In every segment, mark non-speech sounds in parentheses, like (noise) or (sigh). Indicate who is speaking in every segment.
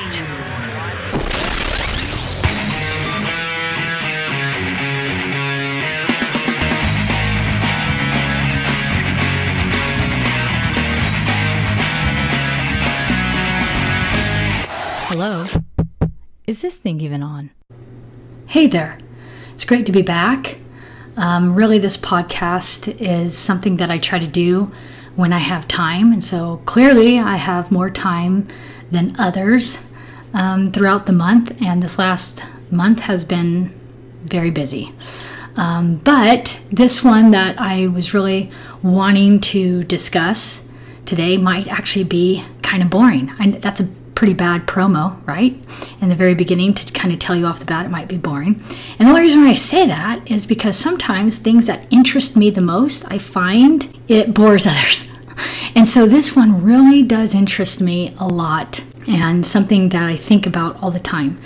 Speaker 1: Hello? Is this thing even on? Hey there. It's great to be back. Um, really, this podcast is something that I try to do when I have time. And so clearly, I have more time than others um, throughout the month. And this last month has been very busy. Um, but this one that I was really wanting to discuss today might actually be kind of boring. That's a pretty bad promo, right? In the very beginning to kind of tell you off the bat it might be boring. And the only reason I say that is because sometimes things that interest me the most, I find it bores (laughs) others. And so this one really does interest me a lot and something that I think about all the time.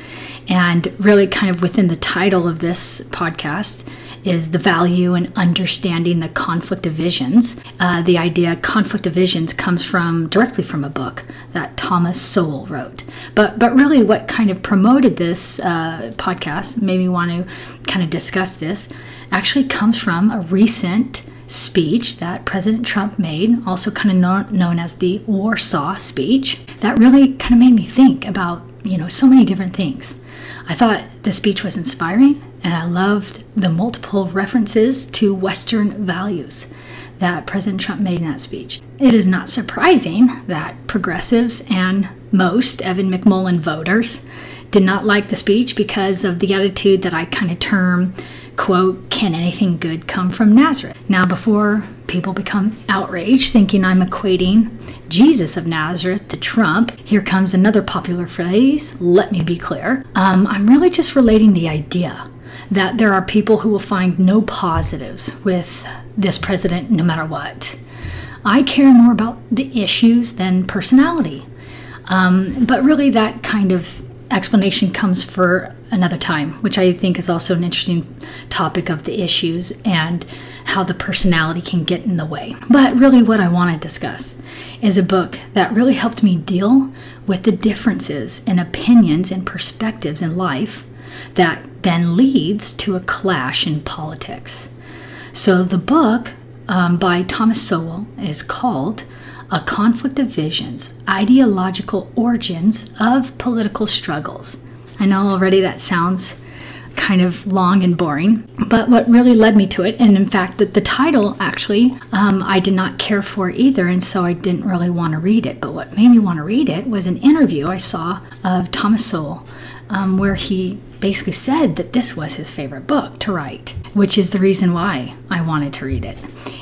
Speaker 1: And really, kind of within the title of this podcast, is the value and understanding the conflict of visions. Uh, the idea conflict of visions comes from directly from a book that Thomas Sowell wrote. But but really, what kind of promoted this uh, podcast made me want to kind of discuss this actually comes from a recent speech that President Trump made, also kind of known, known as the Warsaw speech, that really kind of made me think about you know so many different things. I thought the speech was inspiring and I loved the multiple references to Western values that President Trump made in that speech. It is not surprising that progressives and most Evan McMullin voters did not like the speech because of the attitude that I kind of term, quote, can anything good come from Nazareth? Now, before people become outraged thinking I'm equating Jesus of Nazareth to Trump, here comes another popular phrase, let me be clear. Um, I'm really just relating the idea that there are people who will find no positives with this president no matter what. I care more about the issues than personality. Um, but really, that kind of explanation comes for another time, which I think is also an interesting topic of the issues and how the personality can get in the way. But really, what I want to discuss is a book that really helped me deal with the differences in opinions and perspectives in life that then leads to a clash in politics. So the book um, by Thomas Sowell is called A Conflict of Visions Ideological Origins of Political Struggles. I know already that sounds kind of long and boring, but what really led me to it, and in fact, that the title actually um, I did not care for either, and so I didn't really want to read it. But what made me want to read it was an interview I saw of Thomas Sowell, um, where he basically said that this was his favorite book to write, which is the reason why I wanted to read it.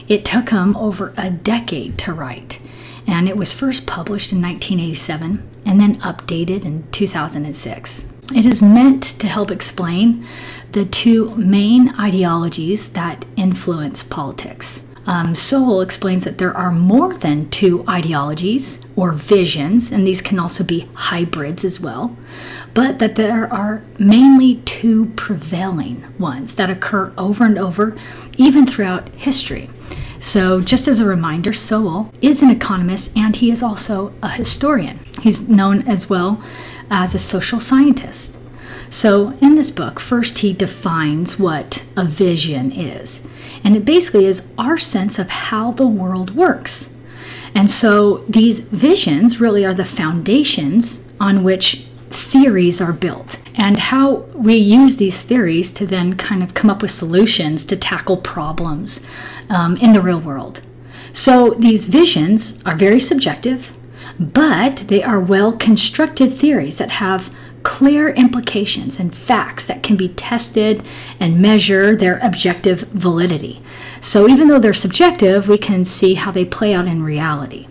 Speaker 1: It took him over a decade to write, and it was first published in 1987 and then updated in 2006. It is meant to help explain the two main ideologies that influence politics. Um, Sowell explains that there are more than two ideologies or visions, and these can also be hybrids as well but that there are mainly two prevailing ones that occur over and over, even throughout history. So, just as a reminder, Sowell is an economist and he is also a historian. He's known as well as a social scientist. So, in this book, first he defines what a vision is, and it basically is our sense of how the world works. And so, these visions really are the foundations on which theories are built and how we use these theories to then kind of come up with solutions to tackle problems um, in the real world. So these visions are very subjective, but they are well constructed theories that have clear implications and facts that can be tested and measure their objective validity. So even though they're subjective, we can see how they play out in reality.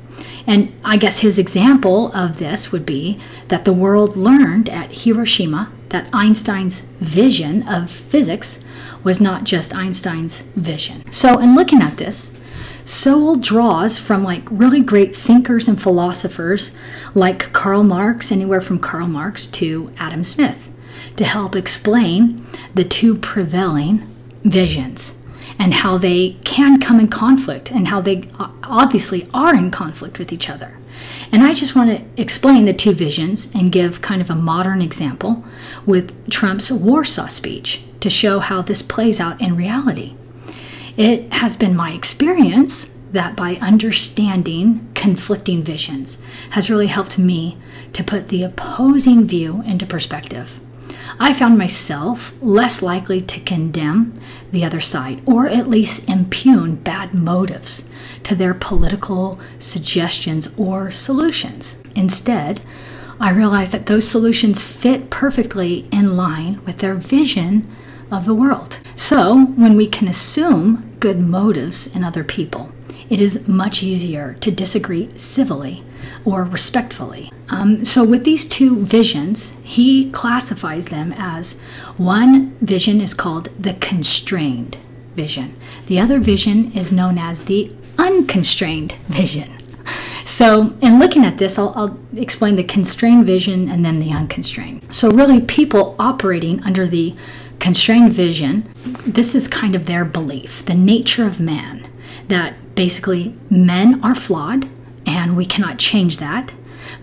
Speaker 1: And I guess his example of this would be that the world learned at Hiroshima that Einstein's vision of physics was not just Einstein's vision. So, in looking at this, Sowell draws from like really great thinkers and philosophers like Karl Marx, anywhere from Karl Marx to Adam Smith, to help explain the two prevailing visions and how they can come in conflict and how they uh, obviously are in conflict with each other. And I just want to explain the two visions and give kind of a modern example with Trump's Warsaw speech to show how this plays out in reality. It has been my experience that by understanding conflicting visions has really helped me to put the opposing view into perspective. I found myself less likely to condemn the other side or at least impugn bad motives to their political suggestions or solutions. Instead, I realized that those solutions fit perfectly in line with their vision of the world. So, when we can assume good motives in other people, it is much easier to disagree civilly or respectfully. Um, so, with these two visions, he classifies them as one vision is called the constrained vision, the other vision is known as the unconstrained vision. So, in looking at this, I'll, I'll, explain the constrained vision and then the unconstrained. So, really, people operating under the constrained vision, this is kind of their belief, the nature of man, that basically men are flawed and we cannot change that,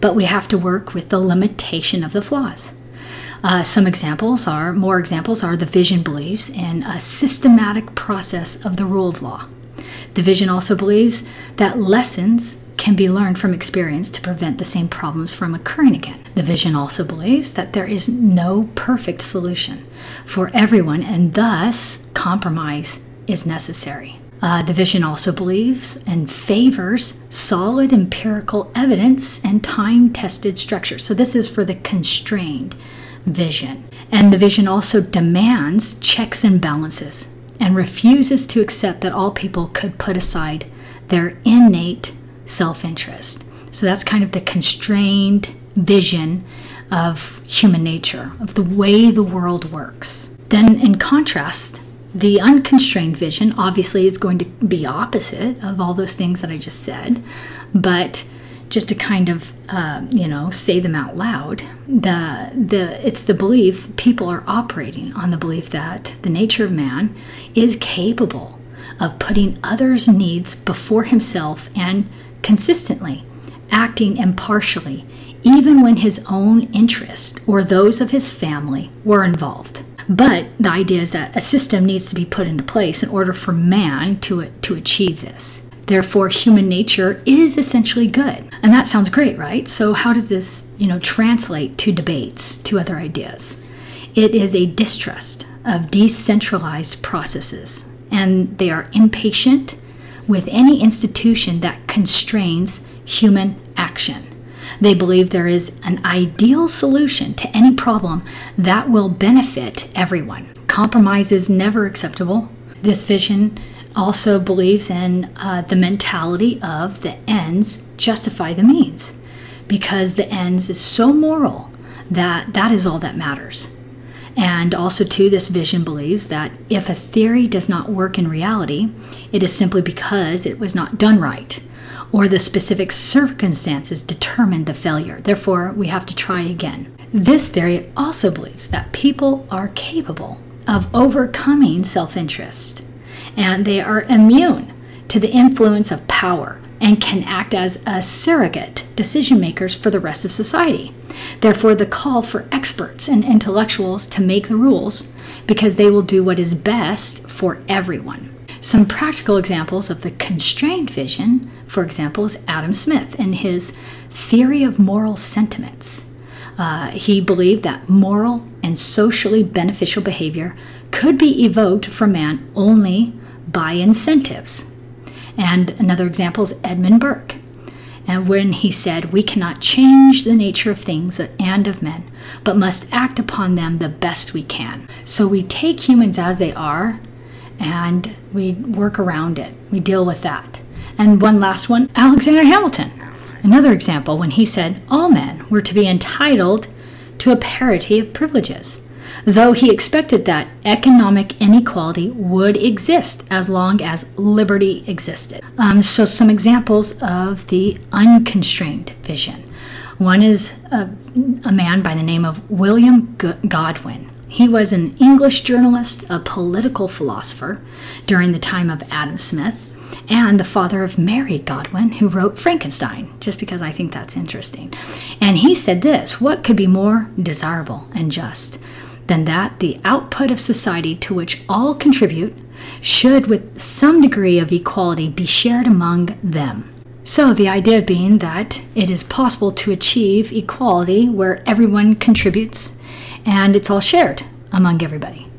Speaker 1: but we have to work with the limitation of the flaws. Uh, some examples are, more examples are the vision believes in a systematic process of the rule of law. The vision also believes that lessons can be learned from experience to prevent the same problems from occurring again. The vision also believes that there is no perfect solution for everyone and thus compromise is necessary. Uh, the vision also believes and favors solid empirical evidence and time tested structure. So, this is for the constrained vision. And the vision also demands checks and balances and refuses to accept that all people could put aside their innate self interest. So, that's kind of the constrained vision of human nature, of the way the world works. Then, in contrast, the unconstrained vision obviously is going to be opposite of all those things that I just said, but just to kind of uh, you know say them out loud, the the it's the belief people are operating on the belief that the nature of man is capable of putting others' needs before himself and consistently acting impartially, even when his own interest or those of his family were involved. But the idea is that a system needs to be put into place in order for man to, to achieve this. Therefore, human nature is essentially good. And that sounds great, right? So how does this, you know, translate to debates, to other ideas? It is a distrust of decentralized processes, and they are impatient with any institution that constrains human action. They believe there is an ideal solution to any problem that will benefit everyone. Compromise is never acceptable. This vision also believes in uh, the mentality of the ends justify the means because the ends is so moral that that is all that matters. And also, too, this vision believes that if a theory does not work in reality, it is simply because it was not done right or the specific circumstances determined the failure. Therefore, we have to try again. This theory also believes that people are capable of overcoming self interest and they are immune to the influence of power and can act as a surrogate decision makers for the rest of society. Therefore, the call for experts and intellectuals to make the rules because they will do what is best for everyone. Some practical examples of the constrained vision, for example, is Adam Smith and his theory of moral sentiments. Uh, he believed that moral and socially beneficial behavior could be evoked from man only by incentives. And another example is Edmund Burke. And when he said, We cannot change the nature of things and of men, but must act upon them the best we can. So we take humans as they are and we work around it. We deal with that. And one last one Alexander Hamilton. Another example when he said all men were to be entitled to a parity of privileges, though he expected that economic inequality would exist as long as liberty existed. Um, so, some examples of the unconstrained vision. One is a, a man by the name of William Godwin. He was an English journalist, a political philosopher during the time of Adam Smith, and the father of Mary Godwin, who wrote Frankenstein, just because I think that's interesting. And he said this What could be more desirable and just than that the output of society to which all contribute should, with some degree of equality, be shared among them? So, the idea being that it is possible to achieve equality where everyone contributes and it's all shared among everybody.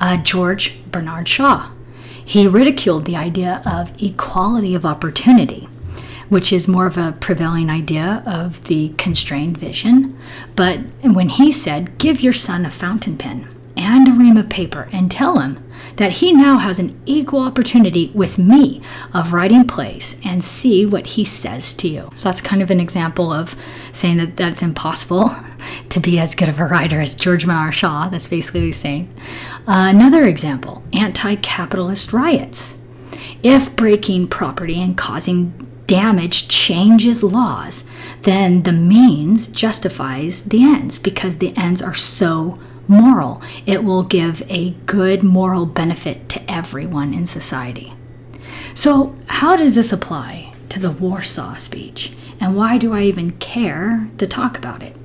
Speaker 1: Uh, George Bernard Shaw he ridiculed the idea of equality of opportunity, which is more of a prevailing idea of the constrained vision. But when he said, Give your son a fountain pen and a ream of paper and tell him that he now has an equal opportunity with me of writing plays and see what he says to you. So that's kind of an example of saying that that's impossible (laughs) to be as good of a writer as George Bernard Shaw. That's basically what he's saying. Uh, another example anti capitalist riots. If breaking property and causing damage changes laws, then the means justifies the ends because the ends are so moral. It will give a good moral benefit to everyone in society. So, how does this apply to the Warsaw speech? And why do I even care to talk about it?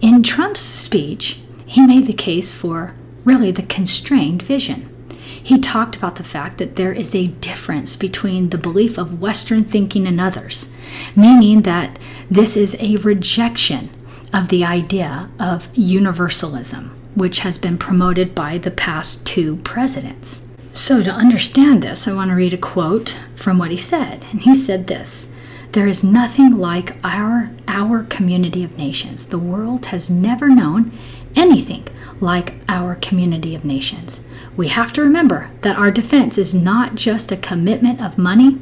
Speaker 1: In Trump's speech, he made the case for really the constrained vision. He talked about the fact that there is a difference between the belief of Western thinking and others, meaning that this is a rejection of the idea of universalism, which has been promoted by the past two presidents. So, to understand this, I want to read a quote from what he said. And he said this There is nothing like our, our community of nations. The world has never known anything like our community of nations. We have to remember that our defense is not just a commitment of money,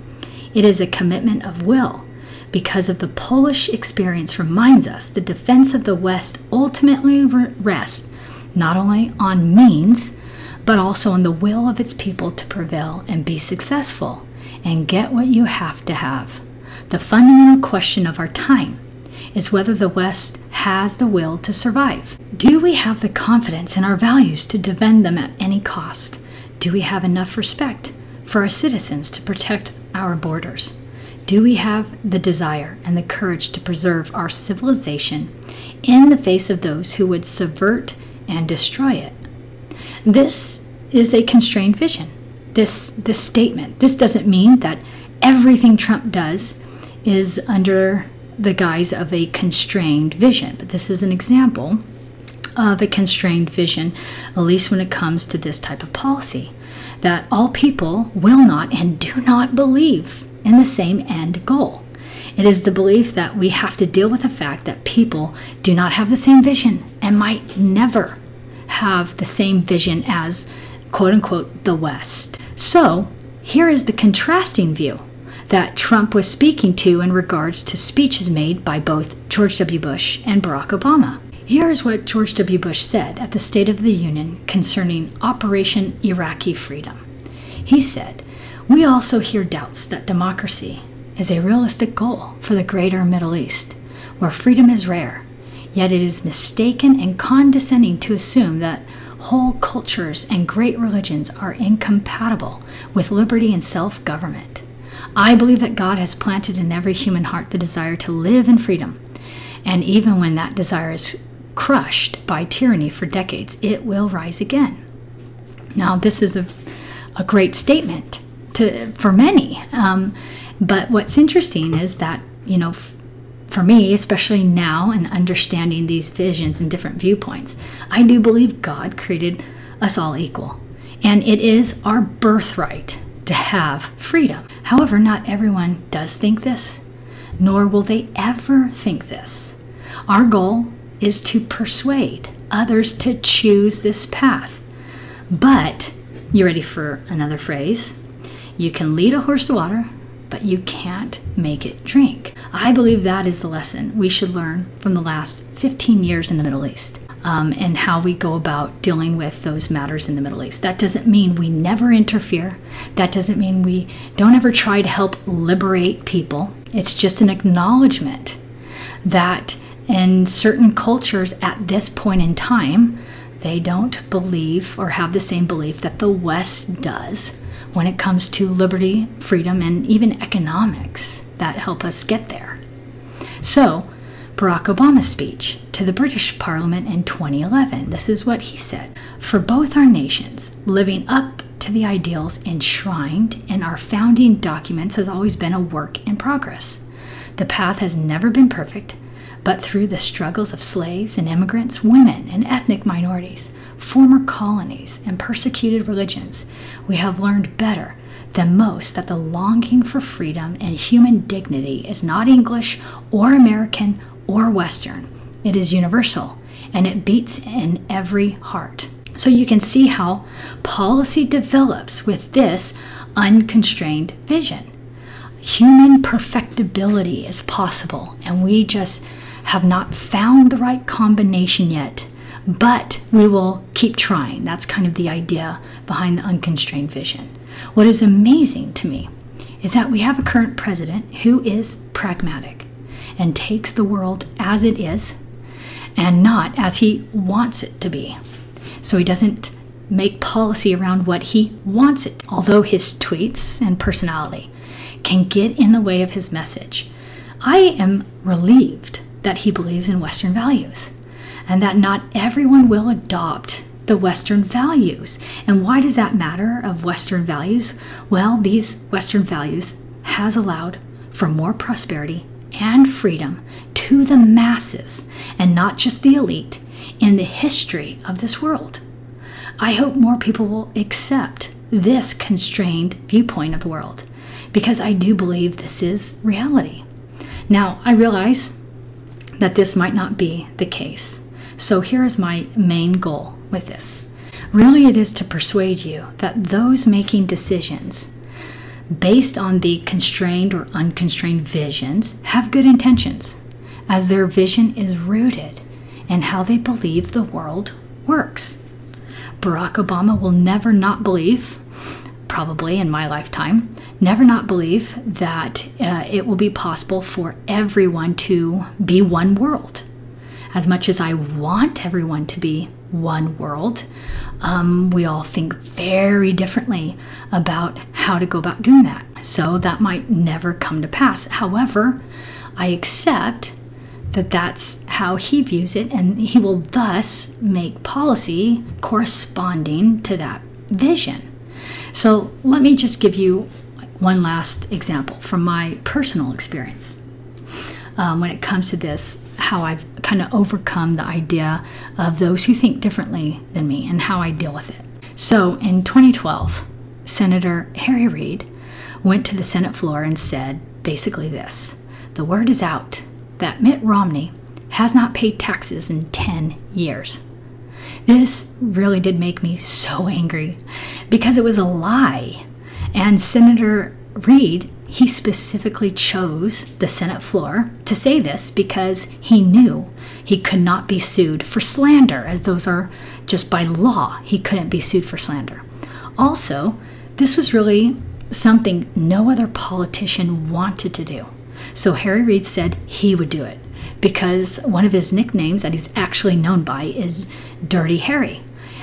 Speaker 1: it is a commitment of will because of the Polish experience reminds us the defense of the West ultimately rests not only on means, but also on the will of its people to prevail and be successful and get what you have to have. The fundamental question of our time is whether the West has the will to survive. Do we have the confidence in our values to defend them at any cost? Do we have enough respect for our citizens to protect our borders? Do we have the desire and the courage to preserve our civilization in the face of those who would subvert and destroy it? This is a constrained vision. This, this statement. This doesn't mean that everything Trump does is under the guise of a constrained vision, but this is an example of a constrained vision, at least when it comes to this type of policy, that all people will not and do not believe in the same end goal. It is the belief that we have to deal with the fact that people do not have the same vision and might never have the same vision as quote unquote the West. So, here is the contrasting view that Trump was speaking to in regards to speeches made by both George W. Bush and Barack Obama. Here's what George W. Bush said at the State of the Union concerning Operation Iraqi Freedom. He said, we also hear doubts that democracy is a realistic goal for the greater Middle East, where freedom is rare, yet it is mistaken and condescending to assume that whole cultures and great religions are incompatible with liberty and self government. I believe that God has planted in every human heart the desire to live in freedom, and even when that desire is crushed by tyranny for decades, it will rise again. Now, this is a, a great statement to for many. Um, but what's interesting is that you know, f- for me, especially now, and understanding these visions and different viewpoints, I do believe God created us all equal, and it is our birthright to have freedom. However, not everyone does think this, nor will they ever think this. Our goal is to persuade others to choose this path. But, you ready for another phrase? You can lead a horse to water, but you can't make it drink. I believe that is the lesson we should learn from the last 15 years in the Middle East. Um, and how we go about dealing with those matters in the Middle East. That doesn't mean we never interfere. That doesn't mean we don't ever try to help liberate people. It's just an acknowledgement that in certain cultures at this point in time, they don't believe or have the same belief that the West does when it comes to liberty, freedom, and even economics that help us get there. So, Barack Obama's speech to the British Parliament in 2011. This is what he said For both our nations, living up to the ideals enshrined in our founding documents has always been a work in progress. The path has never been perfect, but through the struggles of slaves and immigrants, women and ethnic minorities, former colonies, and persecuted religions, we have learned better than most that the longing for freedom and human dignity is not English or American or Western. It is universal and it beats in every heart. So you can see how policy develops with this unconstrained vision. Human perfectibility is possible, and we just have not found the right combination yet. But we will keep trying. That's kind of the idea behind the unconstrained vision. What is amazing to me is that we have a current president who is pragmatic and takes the world as it is and not as he wants it to be. So he doesn't make policy around what he wants it, although his tweets and personality can get in the way of his message. I am relieved that he believes in Western values and that not everyone will adopt the Western values. And why does that matter of Western values? Well, these Western values has allowed for more prosperity and freedom to the masses and not just the elite in the history of this world. I hope more people will accept this constrained viewpoint of the world because I do believe this is reality. Now, I realize that this might not be the case. So here is my main goal with this. Really, it is to persuade you that those making decisions based on the constrained or unconstrained visions have good intentions, as their vision is rooted in how they believe the world works. Barack Obama will never not believe, probably in my lifetime, never not believe that uh, it will be possible for everyone to be one world. As much as I want everyone to be one world, um, we all think very differently about how to go about doing that. So that might never come to pass. However, I accept that that's how he views it, and he will thus make policy corresponding to that vision. So let me just give you one last example from my personal experience um, when it comes to this, how I've kind of overcome the idea of those who think differently than me and how I deal with it. So in 2012, Senator Harry Reid went to the Senate floor and said basically this The word is out that Mitt Romney has not paid taxes in 10 years. This really did make me so angry because it was a lie. And Senator Reid he specifically chose the Senate floor to say this because he knew he could not be sued for slander, as those are just by law, he couldn't be sued for slander. Also, this was really something no other politician wanted to do. So Harry Reid said he would do it because one of his nicknames that he's actually known by is Dirty Harry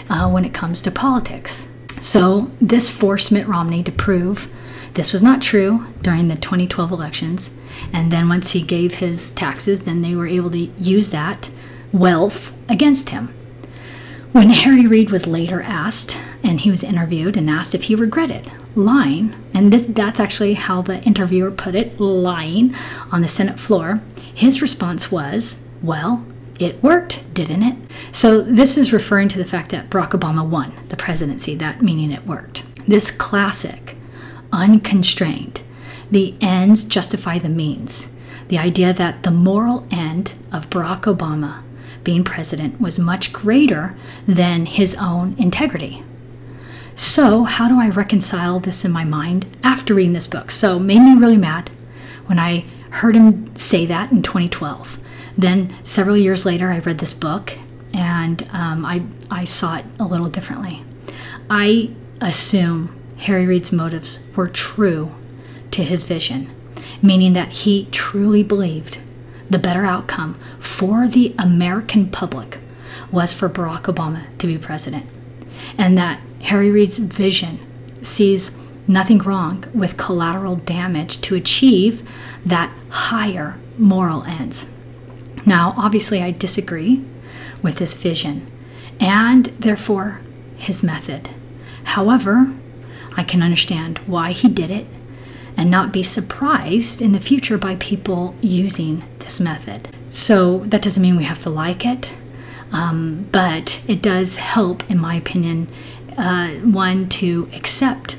Speaker 1: uh, when it comes to politics. So this forced Mitt Romney to prove this was not true during the 2012 elections. And then once he gave his taxes, then they were able to use that wealth against him. When Harry Reid was later asked, and he was interviewed and asked if he regretted lying, and this, that's actually how the interviewer put it lying on the Senate floor, his response was, Well, it worked, didn't it? So this is referring to the fact that Barack Obama won the presidency, that meaning it worked. This classic unconstrained. The ends justify the means. The idea that the moral end of Barack Obama being president was much greater than his own integrity. So, how do I reconcile this in my mind after reading this book? So, made me really mad when I heard him say that in 2012. Then, several years later, I read this book and um, I, I saw it a little differently. I assume Harry Reid's motives were true to his vision, meaning that he truly believed the better outcome for the American public was for Barack Obama to be president, and that Harry Reid's vision sees nothing wrong with collateral damage to achieve that higher moral ends. Now, obviously, I disagree with his vision and therefore his method. However, I can understand why he did it and not be surprised in the future by people using this method. So that doesn't mean we have to like it, um, but it does help, in my opinion, uh, one to accept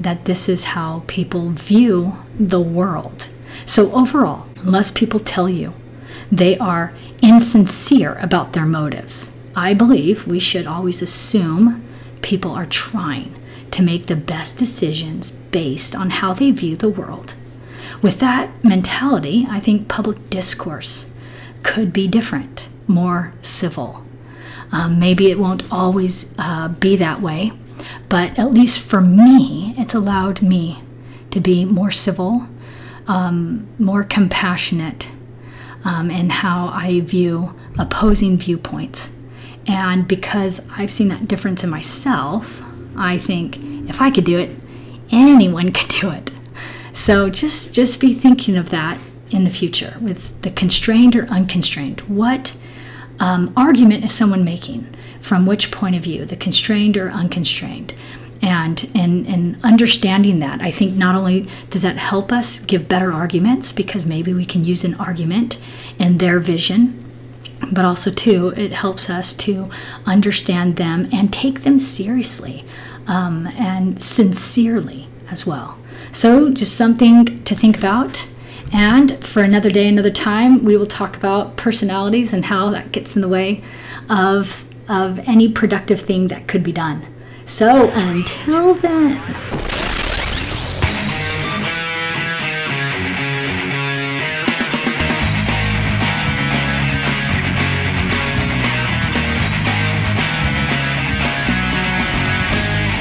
Speaker 1: that this is how people view the world. So, overall, unless people tell you they are insincere about their motives, I believe we should always assume people are trying to make the best decisions based on how they view the world. With that mentality, I think public discourse could be different, more civil. Um, maybe it won't always uh, be that way, but at least for me, it's allowed me to be more civil, um, more compassionate um, in how I view opposing viewpoints. And because I've seen that difference in myself, I think if I could do it, anyone (laughs) could do it. So just just be thinking of that in the future with the constrained or unconstrained. What um, argument is someone making? From which point of view, the constrained or unconstrained? And in, in understanding that, I think not only does that help us give better arguments because maybe we can use an argument in their vision but also too it helps us to understand them and take them seriously um, and sincerely as well. So just something to think about. And for another day another time we will talk about personalities and how that gets in the way of of any productive thing that could be done so until then